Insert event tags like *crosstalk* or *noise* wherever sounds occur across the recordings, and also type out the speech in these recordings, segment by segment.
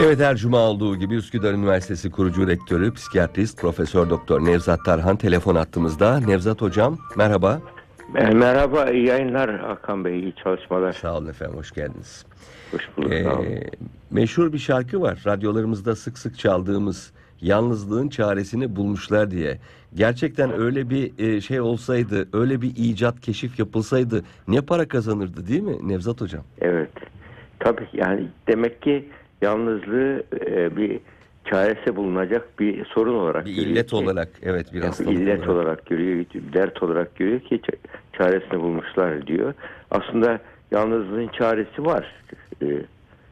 Evet her cuma olduğu gibi Üsküdar Üniversitesi kurucu rektörü, psikiyatrist, Profesör Doktor Nevzat Tarhan telefon attığımızda. Nevzat hocam merhaba. E, merhaba, iyi yayınlar Hakan Bey, iyi çalışmalar. Sağ olun efendim, hoş geldiniz. Hoş bulduk, sağ olun. Ee, meşhur bir şarkı var, radyolarımızda sık sık çaldığımız yalnızlığın çaresini bulmuşlar diye. Gerçekten öyle bir e, şey olsaydı, öyle bir icat, keşif yapılsaydı ne para kazanırdı değil mi Nevzat hocam? Evet, tabii yani demek ki yalnızlığı e, bir çaresi bulunacak bir sorun olarak Bir görüyor illet ki- olarak, evet bir hastalık illet olarak. görüyor, bir dert olarak görüyor ki çaresini bulmuşlar diyor. Aslında yalnızlığın çaresi var. E,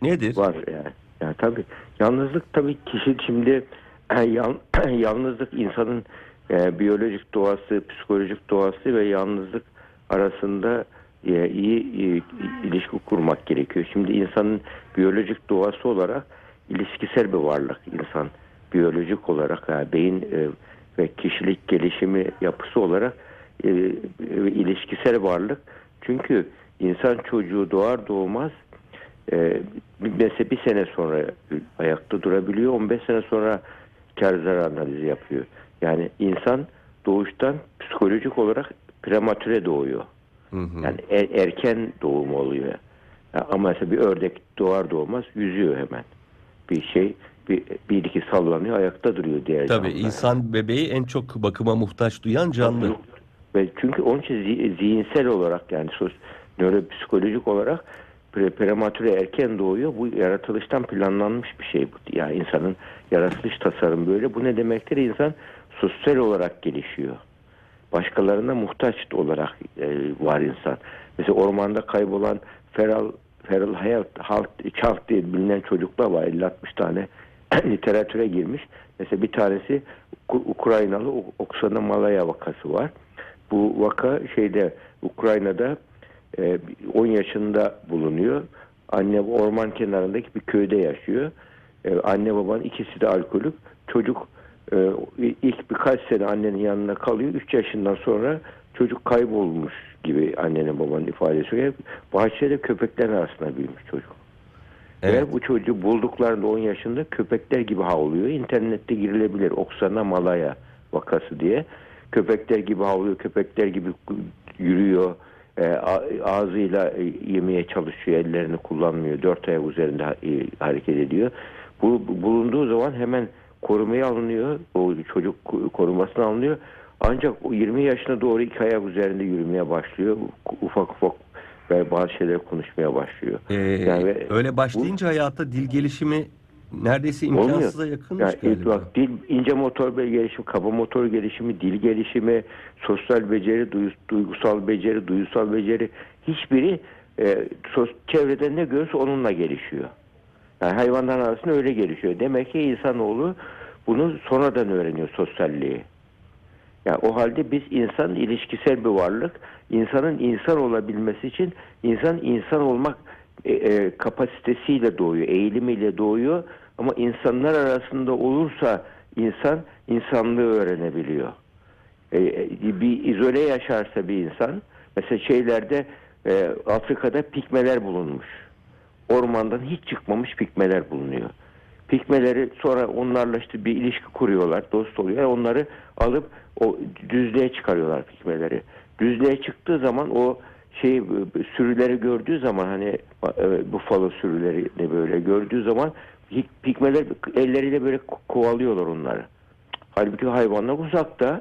Nedir? Var yani. Yani tabii yalnızlık tabii kişi şimdi *clears throat* yal- *clears throat* yalnızlık insanın e, biyolojik doğası, psikolojik doğası ve yalnızlık arasında e, iyi, iyi ilişki kurmak gerekiyor. Şimdi insanın biyolojik doğası olarak ilişkisel bir varlık insan. Biyolojik olarak yani beyin e, ve kişilik gelişimi yapısı olarak e, e, ilişkisel varlık. Çünkü insan çocuğu doğar doğmaz ee, mesela bir sene sonra ayakta durabiliyor, 15 sene sonra kar zarar analizi yapıyor. Yani insan doğuştan psikolojik olarak prematüre doğuyor. Hı hı. Yani er- erken doğum oluyor. Ama mesela bir ördek doğar doğmaz yüzüyor hemen. Bir şey bir, bir iki sallanıyor ayakta duruyor diğer Tabii canlılar. insan bebeği en çok bakıma muhtaç duyan canlı. Ve çünkü onun için zi- zihinsel olarak yani sos, nöropsikolojik olarak pre- prematüre erken doğuyor. Bu yaratılıştan planlanmış bir şey bu. Yani insanın yaratılış tasarım böyle. Bu ne demektir? İnsan sosyal olarak gelişiyor. Başkalarına muhtaç olarak e, var insan. Mesela ormanda kaybolan feral feral hayat halt çalt diye bilinen çocuklar var 50-60 tane *clears throat* literatüre girmiş. Mesela bir tanesi Uk- Ukraynalı Oksana Malaya vakası var. Bu vaka şeyde Ukrayna'da e, 10 yaşında bulunuyor. Anne orman kenarındaki bir köyde yaşıyor. E, anne babanın ikisi de alkolük. Çocuk e, ilk birkaç sene annenin yanına kalıyor. 3 yaşından sonra çocuk kaybolmuş gibi annenin babanın ifadesi. Bahçede köpekler arasında büyümüş çocuk. Evet. Ve bu çocuğu bulduklarında 10 yaşında köpekler gibi havlıyor. İnternette girilebilir. Oksana Malaya vakası diye. Köpekler gibi havlıyor, köpekler gibi yürüyor. E, a- ağzıyla e, yemeye çalışıyor, ellerini kullanmıyor. Dört ayak üzerinde e, hareket ediyor. Bu- bulunduğu zaman hemen korumaya alınıyor. O çocuk ko- korumasına alınıyor. Ancak o 20 yaşına doğru iki ayak üzerinde yürümeye başlıyor. Ufak ufak ve bazı şeyler konuşmaya başlıyor. Ee, Yani öyle başlayınca hayata dil gelişimi neredeyse Olmuyor. imkansıza yakınmış Yani galiba. bak dil, ince motor gelişimi, kaba motor gelişimi, dil gelişimi, sosyal beceri, duygusal beceri, duysal beceri hiçbiri e, sos, çevrede ne görürse onunla gelişiyor. Yani hayvanlar arasında öyle gelişiyor. Demek ki insanoğlu bunu sonradan öğreniyor sosyalliği. Yani o halde biz insan ilişkisel bir varlık. İnsanın insan olabilmesi için insan insan olmak e, e, kapasitesiyle doğuyor, eğilimiyle doğuyor. Ama insanlar arasında olursa insan insanlığı öğrenebiliyor. E, e, bir izole yaşarsa bir insan, mesela şeylerde e, Afrika'da pikmeler bulunmuş. Ormandan hiç çıkmamış pikmeler bulunuyor. Pikmeleri sonra onlarla işte bir ilişki kuruyorlar, dost oluyorlar. Onları alıp o düzlüğe çıkarıyorlar pikmeleri. Düzlüğe çıktığı zaman o şey sürüleri gördüğü zaman hani e, bufalo sürülerini böyle gördüğü zaman pik- pikmeler elleriyle böyle ko- kovalıyorlar onları. Halbuki hayvanlar uzakta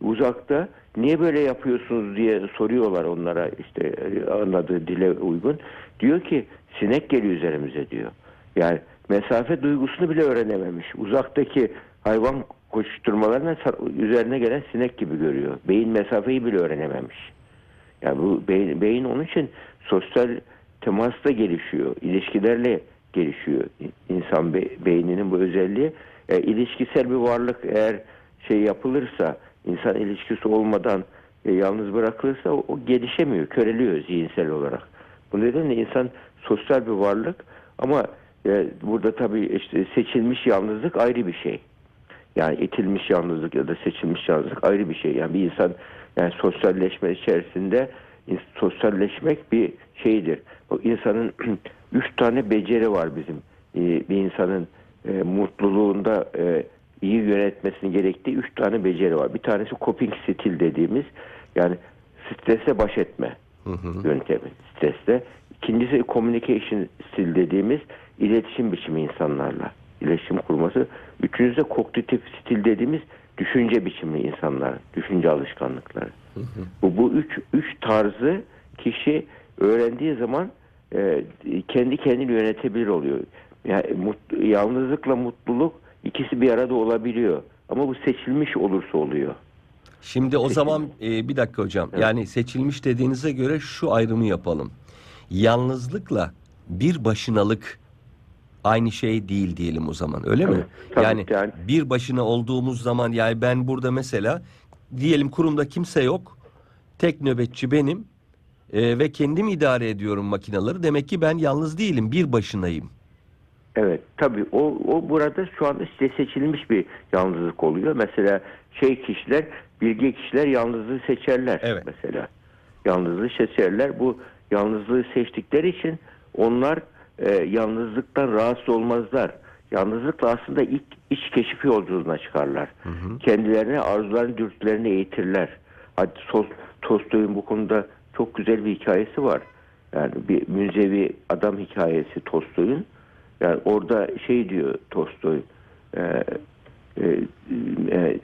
uzakta niye böyle yapıyorsunuz diye soruyorlar onlara işte e, anladığı dile uygun. Diyor ki sinek geliyor üzerimize diyor. Yani mesafe duygusunu bile öğrenememiş. Uzaktaki hayvan koşturmalarına sa- üzerine gelen sinek gibi görüyor. Beyin mesafeyi bile öğrenememiş. Yani bu beyin, beyin onun için sosyal temasla gelişiyor. ilişkilerle gelişiyor. İnsan be- beyninin bu özelliği. E, ilişkisel bir varlık eğer şey yapılırsa, insan ilişkisi olmadan e, yalnız bırakılırsa o, o gelişemiyor, köreliyor zihinsel olarak. Bu nedenle insan sosyal bir varlık ama e, burada tabii işte seçilmiş yalnızlık ayrı bir şey. Yani itilmiş yalnızlık ya da seçilmiş yalnızlık ayrı bir şey. Yani bir insan yani sosyalleşme içerisinde in- sosyalleşmek bir şeydir. O insanın *clears throat* üç tane beceri var bizim e, bir insanın e, mutluluğunda e, iyi yönetmesini gerektiği üç tane beceri var. Bir tanesi coping stil dediğimiz yani stresle baş etme yöntemi stresle. İkincisi communication stil dediğimiz iletişim biçimi insanlarla iletişim kurması. Üçüncüsü de kognitif stil dediğimiz düşünce biçimi insanların, düşünce alışkanlıkları. Bu, bu üç, üç tarzı kişi öğrendiği zaman e, kendi kendini yönetebilir oluyor. Yani mut- yalnızlıkla mutluluk ikisi bir arada olabiliyor. Ama bu seçilmiş olursa oluyor. Şimdi o zaman e, bir dakika hocam. Yani seçilmiş dediğinize göre şu ayrımı yapalım. Yalnızlıkla bir başınalık aynı şey değil diyelim o zaman. Öyle mi? Evet, tabii, yani, yani- bir başına olduğumuz zaman yani ben burada mesela diyelim kurumda kimse yok. Tek nöbetçi benim. e, ve kendim idare ediyorum makinaları. Demek ki ben yalnız değilim. Bir başınayım. Evet tabii o, o burada şu anda size seçilmiş bir yalnızlık oluyor. Mesela şey kişiler bilge kişiler yalnızlığı seçerler Evet. mesela. Yalnızlığı seçerler. Bu yalnızlığı seçtikleri için onlar e, yalnızlıktan rahatsız olmazlar. Yalnızlıkla aslında ilk iç keşif yolculuğuna çıkarlar. Kendilerine arzularını, dürtülerini eğitirler. Hadi Tolstoy'un bu konuda çok güzel bir hikayesi var. Yani bir münzevi adam hikayesi Tolstoy'un. Yani orada şey diyor Tolstoy, e, e, e,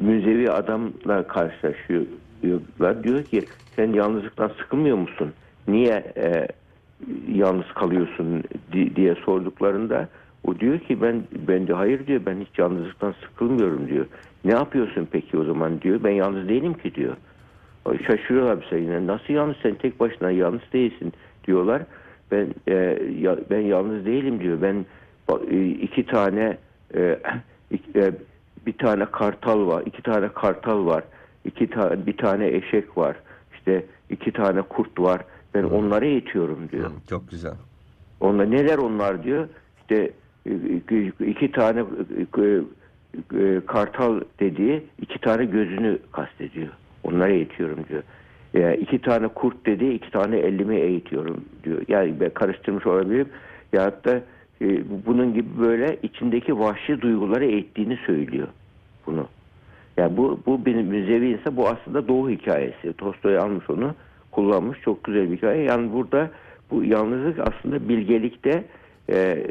münzevi adamla karşılaşıyorlar. Diyor ki sen yalnızlıktan sıkılmıyor musun? Niye e, yalnız kalıyorsun di- diye sorduklarında o diyor ki ben ben de hayır diyor ben hiç yalnızlıktan sıkılmıyorum diyor. Ne yapıyorsun peki o zaman diyor. Ben yalnız değilim ki diyor. Şaşırıyorlar bir yine. Nasıl yalnız sen tek başına yalnız değilsin diyorlar. Ben e, ya- ben yalnız değilim diyor. Ben e, iki tane e, *clears throat* e, bir tane kartal var. iki tane kartal var. iki tane bir tane eşek var. İşte iki tane kurt var. Ben onları eğitiyorum diyor. Hı, Çok güzel. Onlar neler onlar diyor. İşte e, iki tane e, e, kartal dediği iki tane gözünü kastediyor. Onları eğitiyorum diyor. Ya iki tane kurt dediği iki tane elimi eğitiyorum diyor. Yani ben karıştırmış olabilirim. Ya da e, bunun gibi böyle içindeki vahşi duyguları eğittiğini söylüyor bunu. Yani bu bu benim müzevi insan bu aslında doğu hikayesi. Tolstoy almış onu kullanmış çok güzel bir hikaye. Yani burada bu yalnızlık aslında bilgelikte e, e,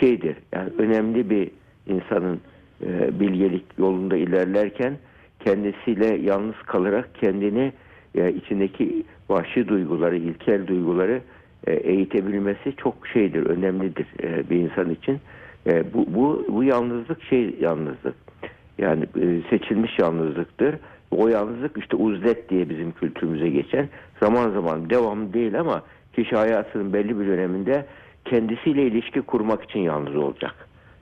şeydir. Yani önemli bir insanın e, bilgelik yolunda ilerlerken kendisiyle yalnız kalarak kendini e, içindeki vahşi duyguları, ilkel duyguları e, eğitebilmesi çok şeydir, önemlidir e, bir insan için. E, bu, bu, bu yalnızlık şey yalnızlık. Yani e, seçilmiş yalnızlıktır. O yalnızlık işte uzlet diye bizim kültürümüze geçen zaman zaman devamlı değil ama kişi hayatının belli bir döneminde kendisiyle ilişki kurmak için yalnız olacak.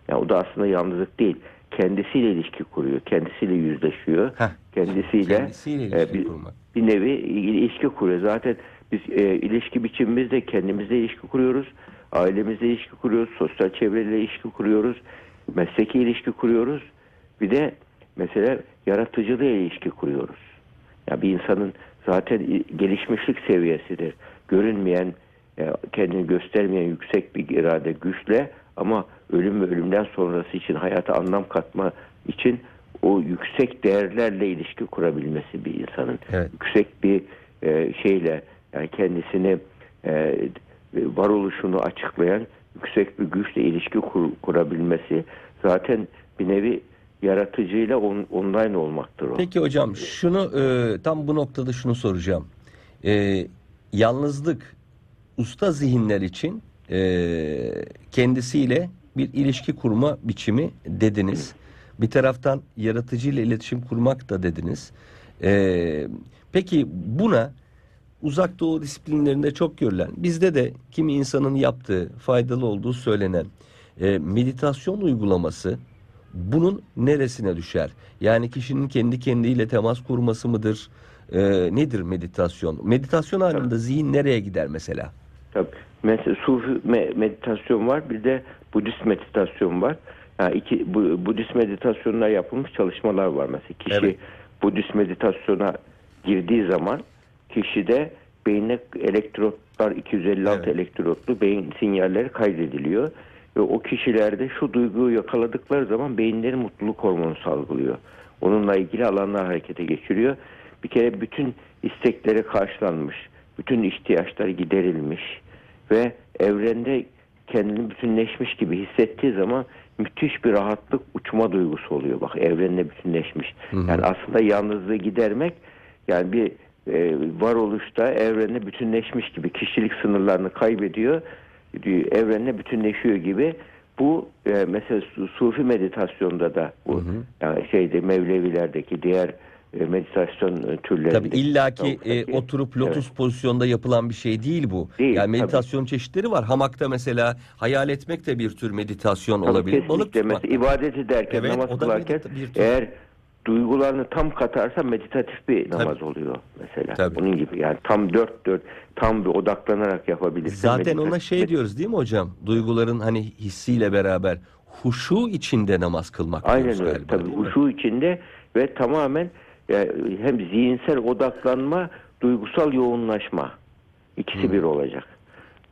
Yani o da aslında yalnızlık değil. Kendisiyle ilişki kuruyor. Kendisiyle yüzleşiyor. Heh, kendisiyle, kendisiyle e, bir, kurmak. bir nevi ilişki kuruyor. Zaten biz e, ilişki biçimimizde kendimizle ilişki kuruyoruz. Ailemizle ilişki kuruyoruz. Sosyal çevreyle ilişki kuruyoruz. Mesleki ilişki kuruyoruz. Bir de mesela yaratıcılığa ilişki kuruyoruz. Ya bir insanın zaten gelişmişlik seviyesidir. Görünmeyen, e, kendini göstermeyen yüksek bir irade, güçle ama ölüm ve ölümden sonrası için hayata anlam katma için o yüksek değerlerle ilişki kurabilmesi bir insanın. Evet. Yüksek bir e, şeyle yani kendisini e, varoluşunu açıklayan yüksek bir güçle ilişki kur- kurabilmesi zaten bir nevi yaratıcıyla on, online olmaktır o. Peki hocam şunu e, tam bu noktada şunu soracağım. E, yalnızlık usta zihinler için e, kendisiyle bir ilişki kurma biçimi dediniz. Bir taraftan yaratıcıyla iletişim kurmak da dediniz. E, peki buna uzak doğu disiplinlerinde çok görülen, bizde de kimi insanın yaptığı, faydalı olduğu söylenen e, meditasyon uygulaması bunun neresine düşer? Yani kişinin kendi kendiyle temas kurması mıdır? E, nedir meditasyon? Meditasyon halinde zihin nereye gider mesela? Tabii. Mesela Sufi me- meditasyon var, bir de Budist meditasyon var. Yani iki bu, Budist meditasyonlar yapılmış çalışmalar var. Mesela kişi Evet. Budist meditasyona girdiği zaman kişide beynine elektrotlar 256 Evet. elektrotlu beyin sinyalleri kaydediliyor. Ve o kişilerde şu duyguyu yakaladıkları zaman beyinleri mutluluk hormonu salgılıyor. Onunla ilgili alanlar harekete geçiriyor. Bir kere bütün istekleri karşılanmış, bütün ihtiyaçları giderilmiş ve evrende kendini bütünleşmiş gibi hissettiği zaman müthiş bir rahatlık uçma duygusu oluyor. Bak evrenle bütünleşmiş. Yani aslında yalnızlığı gidermek yani bir e, varoluşta evrenle bütünleşmiş gibi kişilik sınırlarını kaybediyor. Evrenle bütünleşiyor gibi. Bu e, mesela su- sufi meditasyonda da bu yani şeyde Mevlevilerdeki diğer e, meditasyon e, türlerinde. Tabii illaki e, Tabii. oturup lotus pozisyonda yapılan bir şey değil bu. Değil, yani tabii. meditasyon çeşitleri var. Hamakta mesela hayal etmek de bir tür meditasyon Tabii olabilir. Balık. Mesela ibadet ederken, Evet, namaz kılarken bir tür. eğer duygularını tam katarsa meditatif bir namaz oluyor mesela. Tabii. Bunun gibi yani tam dört dört tam bir odaklanarak yapabilirsin. Zaten ona meditatif- şey diyoruz değil mi hocam? Duyguların hani hissiyle beraber huşu içinde namaz kılmak Aynen diyoruz öyle. galiba, Tabii huşu içinde ve tamamen yani hem zihinsel odaklanma, duygusal yoğunlaşma. İkisi bir olacak.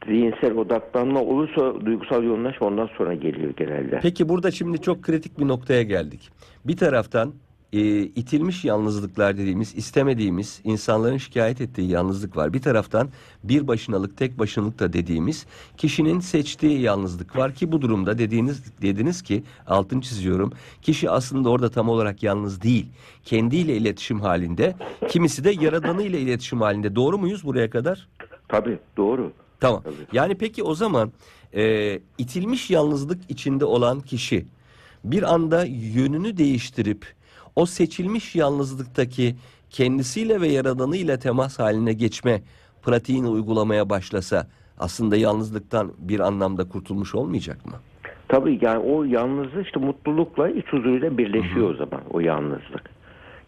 Zihinsel odaklanma olursa duygusal yoğunlaşma ondan sonra geliyor genelde. Peki burada şimdi çok kritik bir noktaya geldik. Bir taraftan e, itilmiş yalnızlıklar dediğimiz, istemediğimiz, insanların şikayet ettiği yalnızlık var. Bir taraftan bir başınalık, tek başınalık da dediğimiz kişinin seçtiği yalnızlık var ki bu durumda dediğiniz dediniz ki altını çiziyorum. Kişi aslında orada tam olarak yalnız değil. Kendiyle iletişim halinde, kimisi de yaradanıyla iletişim halinde. Doğru muyuz buraya kadar? Tabii doğru. Tamam. Tabii. Yani peki o zaman e, itilmiş yalnızlık içinde olan kişi bir anda yönünü değiştirip o seçilmiş yalnızlıktaki kendisiyle ve yaradanıyla temas haline geçme pratiğini uygulamaya başlasa aslında yalnızlıktan bir anlamda kurtulmuş olmayacak mı? Tabii yani o yalnızlık işte mutlulukla iç huzuruyla birleşiyor o zaman o yalnızlık.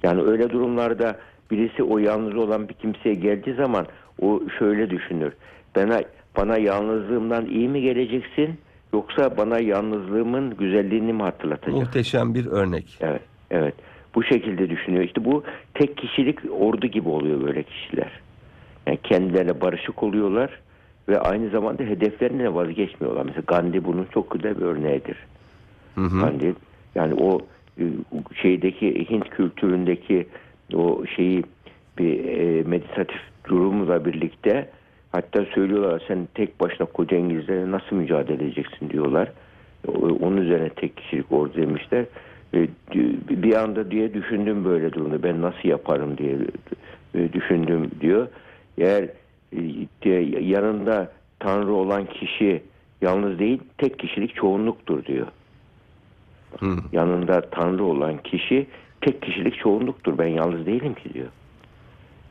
Yani öyle durumlarda birisi o yalnız olan bir kimseye geldiği zaman o şöyle düşünür. Bana bana yalnızlığımdan iyi mi geleceksin yoksa bana yalnızlığımın güzelliğini mi hatırlatacaksın? Muhteşem bir örnek. Evet, evet. Bu şekilde düşünüyor. İşte bu tek kişilik ordu gibi oluyor böyle kişiler. Yani kendilerine barışık oluyorlar ve aynı zamanda hedeflerine vazgeçmiyorlar. Mesela Gandhi bunun çok güzel bir örneğidir. Hı hı. Gandhi yani o e, şeydeki Hint kültüründeki o şeyi bir e, meditatif durumla birlikte hatta söylüyorlar sen tek başına koca İngilizlere nasıl mücadele edeceksin diyorlar. O- Onun üzerine tek kişilik ordu demişler. E, Bir anda diye düşündüm böyle durumda ben nasıl yaparım diye e, düşündüm diyor. Eğer e, yanında Tanrı olan kişi yalnız değil tek kişilik çoğunluktur diyor Hı. yanında Tanrı olan kişi tek kişilik çoğunluktur. Ben yalnız değilim ki diyor.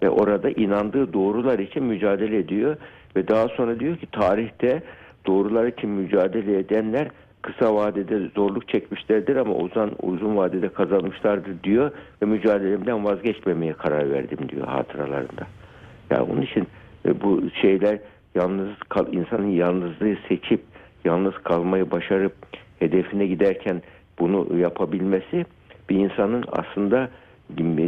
Ve orada inandığı doğrular için mücadele ediyor. Ve daha sonra diyor ki tarihte doğrular için mücadele edenler kısa vadede zorluk çekmişlerdir ama uzun, uzun vadede kazanmışlardır diyor. Ve mücadelemden vazgeçmemeye karar verdim diyor hatıralarında. Yani onun için e, bu şeyler yalnız kal, insanın yalnızlığı seçip yalnız kalmayı başarıp hedefine giderken bunu yapabilmesi bir insanın aslında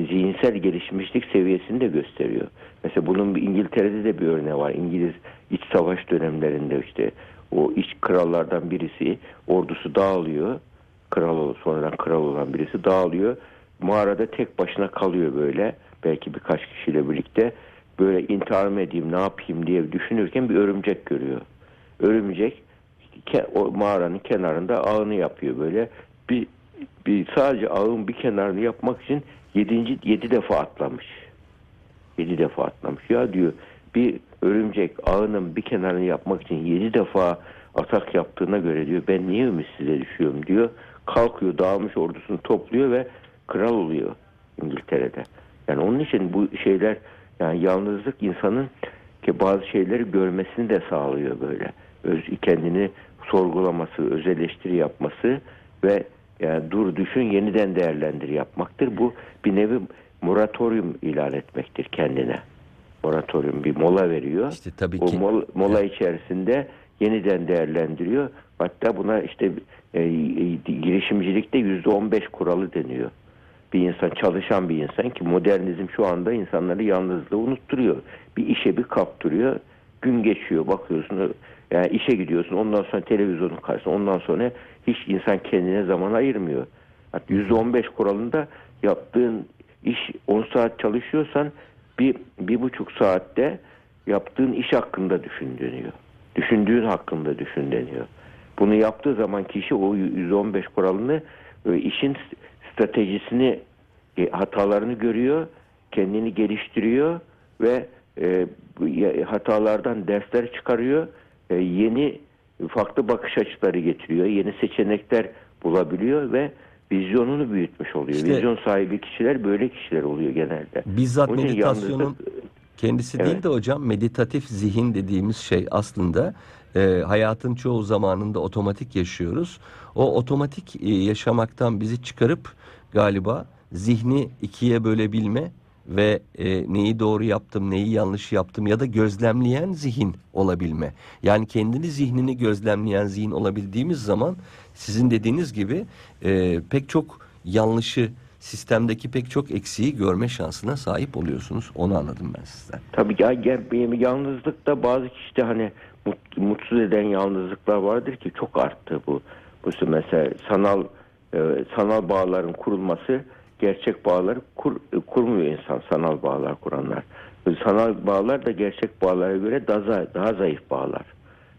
zihinsel gelişmişlik seviyesini de gösteriyor. Mesela bunun İngiltere'de de bir örneği var. İngiliz iç savaş dönemlerinde işte o iç krallardan birisi ordusu dağılıyor. Kral ol- sonradan kral olan birisi dağılıyor. Mağarada tek başına kalıyor böyle. Belki birkaç kişiyle birlikte böyle intihar mı edeyim ne yapayım diye düşünürken bir örümcek görüyor. Örümcek o mağaranın kenarında ağını yapıyor böyle. Bir, bir sadece ağın bir kenarını yapmak için yedinci, yedi defa atlamış. Yedi defa atlamış. Ya diyor bir örümcek ağının bir kenarını yapmak için yedi defa atak yaptığına göre diyor ben niye ümitsize düşüyorum diyor. Kalkıyor dağılmış ordusunu topluyor ve kral oluyor İngiltere'de. Yani onun için bu şeyler yani yalnızlık insanın ki bazı şeyleri görmesini de sağlıyor böyle. Öz, kendini sorgulaması, öz eleştiri yapması ve yani dur düşün yeniden değerlendir yapmaktır. Bu bir nevi moratorium ilan etmektir kendine. Moratorium bir mola veriyor. İşte tabii o ki- mol- mola içerisinde yeniden değerlendiriyor. Hatta buna işte e, e, girişimcilikte yüzde on beş kuralı deniyor. Bir insan çalışan bir insan ki modernizm şu anda insanları yalnızlığı unutturuyor. Bir işe bir kaptırıyor. gün geçiyor bakıyorsun yani işe gidiyorsun ondan sonra televizyonun karşısında ondan sonra hiç insan kendine zaman ayırmıyor. Hatta %15 kuralında yaptığın iş 10 saat çalışıyorsan bir, bir buçuk saatte yaptığın iş hakkında düşün deniyor. Düşündüğün hakkında düşün deniyor. Bunu yaptığı zaman kişi o %15 kuralını e, işin stratejisini e, hatalarını görüyor, kendini geliştiriyor ve e, hatalardan dersler çıkarıyor, yeni farklı bakış açıları getiriyor, yeni seçenekler bulabiliyor ve vizyonunu büyütmüş oluyor. İşte- Vizyon sahibi kişiler böyle kişiler oluyor genelde. Bizzat Onun meditasyonun yalnızlık- kendisi Evet. değil de hocam meditatif zihin dediğimiz şey aslında e, hayatın çoğu zamanında otomatik yaşıyoruz. O otomatik e, yaşamaktan bizi çıkarıp galiba zihni ikiye bölebilme ve e, neyi doğru yaptım, neyi yanlış yaptım ya da gözlemleyen zihin olabilme. Yani kendini zihnini gözlemleyen zihin olabildiğimiz zaman sizin dediğiniz gibi e, pek çok yanlışı sistemdeki pek çok eksiği görme şansına sahip oluyorsunuz. Onu anladım ben sizden. Tabii ya, ya- yalnızlıkta bazı kişide hani mut- mutsuz eden yalnızlıklar vardır ki çok arttı bu. Bu mesela sanal e, sanal bağların kurulması gerçek bağları kur, kurmuyor insan sanal bağlar kuranlar. Sanal bağlar da gerçek bağlara göre daha, daha zayıf bağlar.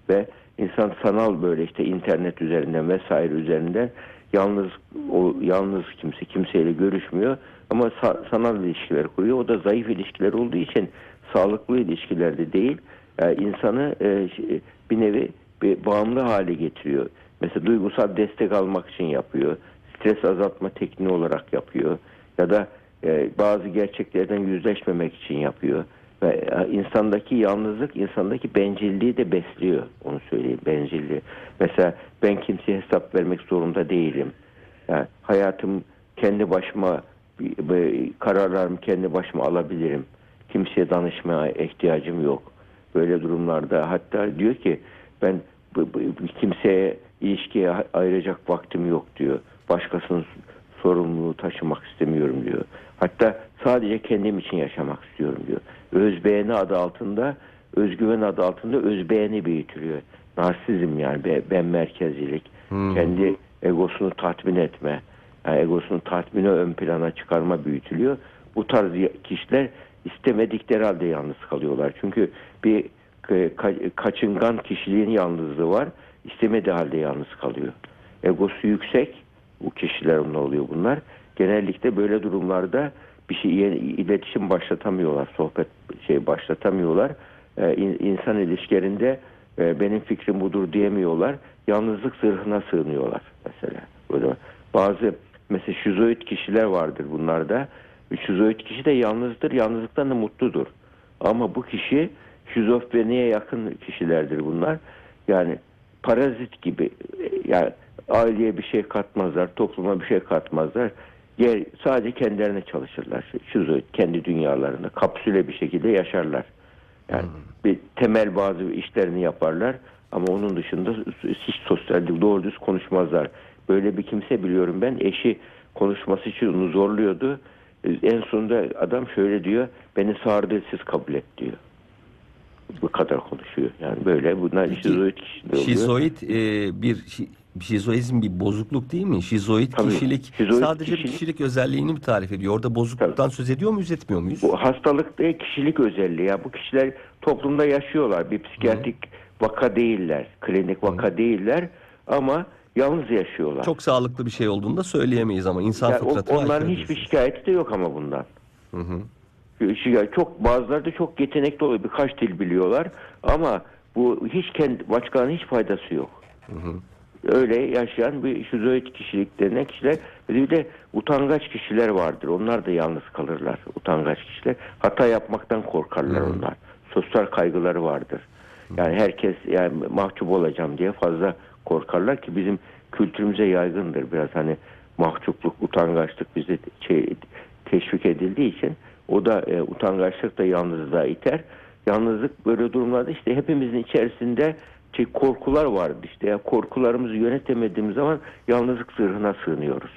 Ve insan sanal böyle işte internet üzerinden vesaire üzerinden yalnız o yalnız kimse kimseyle görüşmüyor ama sa- sanal ilişkiler kuruyor. O da zayıf ilişkiler olduğu için sağlıklı ilişkilerde değil. e, insanı e, bir nevi bir bağımlı hale getiriyor. Mesela duygusal destek almak için yapıyor. Stres azaltma tekniği olarak yapıyor. Ya da e, bazı gerçeklerden yüzleşmemek için yapıyor. Ve e, insandaki yalnızlık insandaki bencilliği de besliyor. Onu söyleyeyim bencilliği. Mesela ben kimseye hesap vermek zorunda değilim. Yani hayatım kendi başıma kararlarımı kendi başıma alabilirim. Kimseye danışmaya ihtiyacım yok. Böyle durumlarda hatta diyor ki ben kimseye ilişkiye ayıracak vaktim yok diyor. Başkasının sorumluluğu taşımak istemiyorum diyor. Hatta sadece kendim için yaşamak istiyorum diyor. Özbeğeni adı altında, özgüven adı altında özbeğeni büyütülüyor. Narsizm yani be- ben merkezilik. Hmm. Kendi egosunu tatmin etme. Yani egosunu tatmini ön plana çıkarma büyütülüyor. Bu tarz kişiler istemedikleri halde yalnız kalıyorlar. Çünkü bir ka- kaçıngan kişiliğin yalnızlığı var. İstemediği halde yalnız kalıyor. Egosu yüksek bu kişiler ne oluyor bunlar? Genellikle böyle durumlarda bir şey iletişim başlatamıyorlar, sohbet şey başlatamıyorlar. Ee, in- insan ilişkilerinde e, benim fikrim budur diyemiyorlar. Yalnızlık zırhına sığınıyorlar mesela. Böyle bazı mesela şizoid kişiler vardır bunlarda. Şizoid kişi de yalnızdır, yalnızlıktan da mutludur. Ama bu kişi şizofreniye yakın kişilerdir bunlar. Yani parazit gibi yani aileye bir şey katmazlar, topluma bir şey katmazlar. Yer, sadece kendilerine çalışırlar. Şizoid kendi dünyalarında kapsüle bir şekilde yaşarlar. Yani bir temel bazı işlerini yaparlar ama onun dışında hiç sosyal doğru düz konuşmazlar. Böyle bir kimse biliyorum ben eşi konuşması için onu zorluyordu. En sonunda adam şöyle diyor beni sağır dilsiz kabul et diyor. Bu kadar konuşuyor. Yani böyle bunlar şizoid kişiler oluyor. Şizoid e, bir şizoizm bir bozukluk değil mi? Şizoid Tabii, kişilik şizoid sadece bir kişilik- kişilik özelliğini mi tarif ediyor? Orada bozukluktan söz ediyor muyuz, etmiyor muyuz? Bu hastalık değil kişilik özelliği. Ya bu kişiler toplumda yaşıyorlar. Bir psikiyatrik vaka değiller. Klinik vaka değiller ama yalnız yaşıyorlar. Çok sağlıklı bir şey olduğunu da söyleyemeyiz ama insan Yani fıtratına onların hiçbir şikayeti de yok ama bundan. Hı hı. Şikayet- Çok bazıları da çok yetenekli oluyor. Birkaç dil biliyorlar ama bu hiç kendi başkalarına hiç faydası yok. Öyle yaşayan bir şizoid kişilik denen kişiler bir de utangaç kişiler vardır. Onlar da yalnız kalırlar. Utangaç kişiler. Hata yapmaktan korkarlar onlar. Sosyal kaygıları vardır. Yani herkes yani mahcup olacağım diye fazla korkarlar ki bizim kültürümüze yaygındır biraz hani mahcupluk, utangaçlık bize şey, teşvik edildiği için o da e, utangaçlık da yalnızlığa iter. Yalnızlık böyle durumlarda işte hepimizin içerisinde şey, korkular vardı işte ya korkularımızı yönetemediğimiz zaman yalnızlık zırhına sığınıyoruz.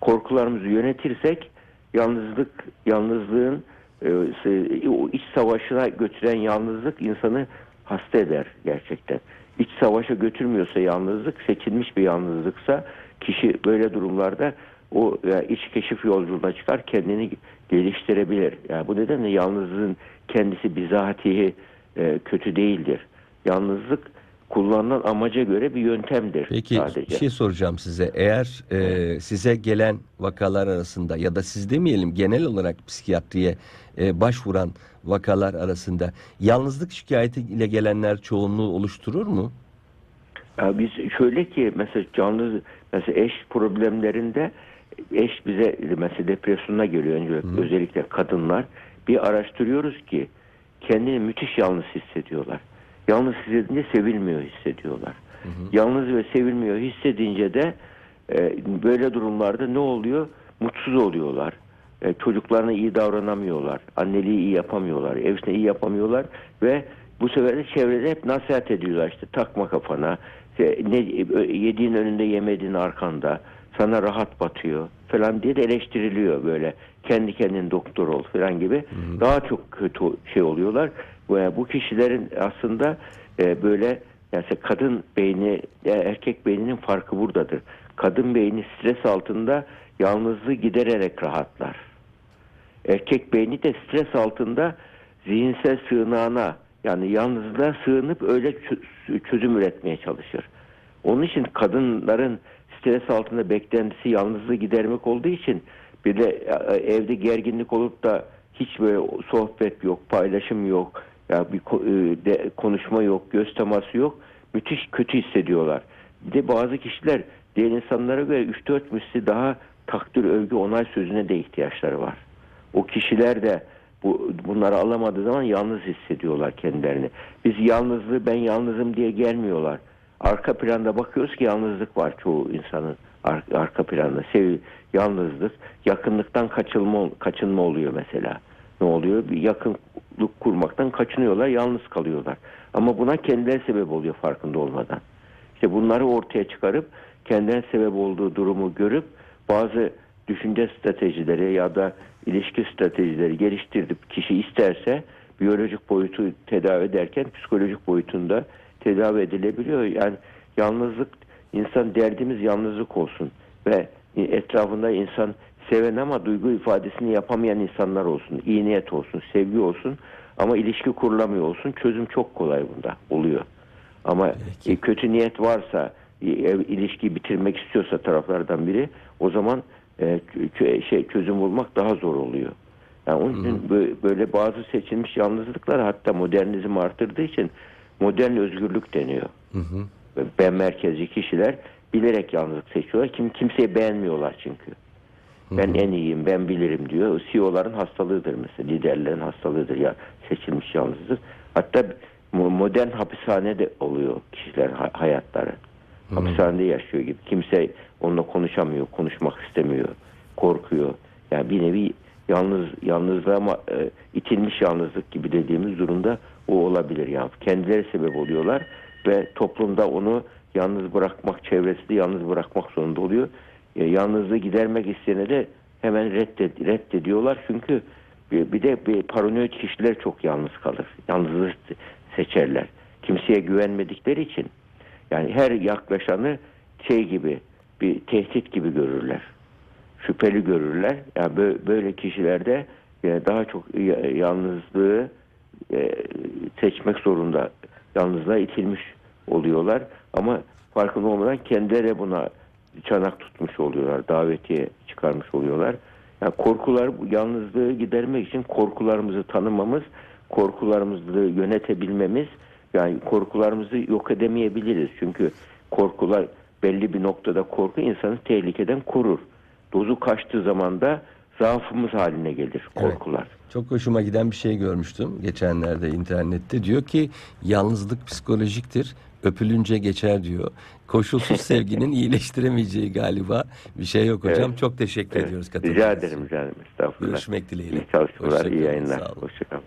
Korkularımızı yönetirsek yalnızlık yalnızlığın e, o iç savaşına götüren yalnızlık insanı hasta eder gerçekten. İç savaşa götürmüyorsa yalnızlık, seçilmiş bir yalnızlıksa kişi böyle durumlarda o e, iç keşif yolculuğuna çıkar, kendini geliştirebilir. Yani bu nedenle yalnızlığın kendisi bizatihi e, kötü değildir. Yalnızlık kullanılan amaca göre bir yöntemdir Peki sadece. bir şey soracağım size. Eğer e, size gelen vakalar arasında ya da siz demeyelim genel olarak psikiyatriye e, başvuran vakalar arasında yalnızlık şikayeti ile gelenler çoğunluğu oluşturur mu? Ya biz şöyle ki mesela canlı mesela eş problemlerinde eş bize mesela depresyona geliyor önce özellikle kadınlar bir araştırıyoruz ki kendini müthiş yalnız hissediyorlar. Yalnız hissedince sevilmiyor hissediyorlar. Yalnız ve sevilmiyor hissedince de e, böyle durumlarda ne oluyor? Mutsuz oluyorlar. E, çocuklarına iyi davranamıyorlar. Anneliği iyi yapamıyorlar. Evine iyi yapamıyorlar ve bu sefer de çevrede hep nasihat ediyorlar işte takma kafana. işte ne yediğin önünde yemediğin arkanda. Sana rahat batıyor falan diye de eleştiriliyor böyle. Kendi kendin doktor ol falan gibi. Daha çok kötü şey oluyorlar. Ve bu kişilerin aslında e, böyle yani kadın beyni e, erkek beyninin farkı buradadır. Kadın beyni stres altında yalnızlığı gidererek rahatlar. Erkek beyni de stres altında zihinsel sığınağına yani yalnızlığa sığınıp öyle çö- çözüm üretmeye çalışır. Onun için kadınların stres altında beklentisi yalnızlığı gidermek olduğu için bir de e, evde gerginlik olup da hiç böyle sohbet yok, paylaşım yok, ya bir e, konuşma yok, göz teması yok. Müthiş kötü hissediyorlar. Bir de bazı kişiler diğer insanlara göre 3-4 misli daha takdir, övgü, onay sözüne de ihtiyaçları var. O kişiler de bu bunları alamadığı zaman yalnız hissediyorlar kendilerini. Biz yalnızlığı ben yalnızım diye gelmiyorlar. Arka planda bakıyoruz ki yalnızlık var çoğu insanın ar- arka planda. Sev yalnızlık, yakınlıktan kaçılma kaçınma oluyor mesela. Ne oluyor? Bir yakınlık kurmaktan kaçınıyorlar, yalnız kalıyorlar. Ama buna kendileri sebep oluyor farkında olmadan. İşte bunları ortaya çıkarıp kendilerine sebep olduğu durumu görüp bazı düşünce stratejileri ya da ilişki stratejileri geliştirip kişi isterse biyolojik boyutu tedavi ederken psikolojik boyutunda tedavi edilebiliyor. Yani yalnızlık insan derdimiz yalnızlık olsun ve etrafında insan seven ama duygu ifadesini yapamayan insanlar olsun. iyi niyet olsun, sevgi olsun ama ilişki kurulamıyor olsun. Çözüm çok kolay bunda oluyor. Ama Peki. e, kötü niyet varsa, e, ilişkiyi bitirmek istiyorsa taraflardan biri o zaman e, şey çözüm bulmak daha zor oluyor. Yani onun için bö- böyle bazı seçilmiş yalnızlıklar hatta modernizm arttırdığı için modern özgürlük deniyor. Hı hı. Ben merkezci kişiler bilerek yalnızlık seçiyorlar. Kim kimseyi beğenmiyorlar çünkü. Ben en iyiyim, ben bilirim diyor. CEO'ların hastalığıdır mesela, liderlerin hastalığıdır ya seçilmiş yalnızlık. Hatta mo- modern hapishane de oluyor kişilerin ha- hayatları. Hapishanede yaşıyor gibi. Kimse onunla konuşamıyor, konuşmak istemiyor, korkuyor. Yani bir nevi yalnız yalnızlığa ama e, itilmiş yalnızlık gibi dediğimiz durumda o olabilir yani. Kendileri sebep oluyorlar ve toplumda onu yalnız bırakmak, çevresi de yalnız bırakmak zorunda oluyor. E, yalnızlığı gidermek isteyene de hemen reddet, reddediyorlar çünkü bir, bir de bir paranoid kişiler çok yalnız kalır. Yalnızlığı seçerler. Kimseye güvenmedikleri için yani her yaklaşanı şey gibi bir tehdit gibi görürler. Şüpheli görürler. Yani bö- böyle kişilerde yani daha çok ya- yalnızlığı e, seçmek zorunda. Yalnızlığa itilmiş oluyorlar. Ama farkında olmadan kendileri buna çanak tutmuş oluyorlar. Davetiye çıkarmış oluyorlar. Yani korkular yalnızlığı gidermek için korkularımızı tanımamız, korkularımızı yönetebilmemiz yani korkularımızı yok edemeyebiliriz. Çünkü korkular belli bir noktada korku insanı tehlikeden korur. Dozu kaçtığı zaman da zaafımız haline gelir korkular. Çok hoşuma giden bir şey görmüştüm geçenlerde internette. Diyor ki yalnızlık psikolojiktir. Öpülünce geçer diyor. Koşulsuz *laughs* sevginin iyileştiremeyeceği galiba bir şey yok hocam. Evet. Çok teşekkür Evet. ediyoruz katıldığınız Rica ederim canım. Estağfurullah. Görüşmek dileğiyle. İyi çalışmalar, iyi yayınlar. Hoşçakalın.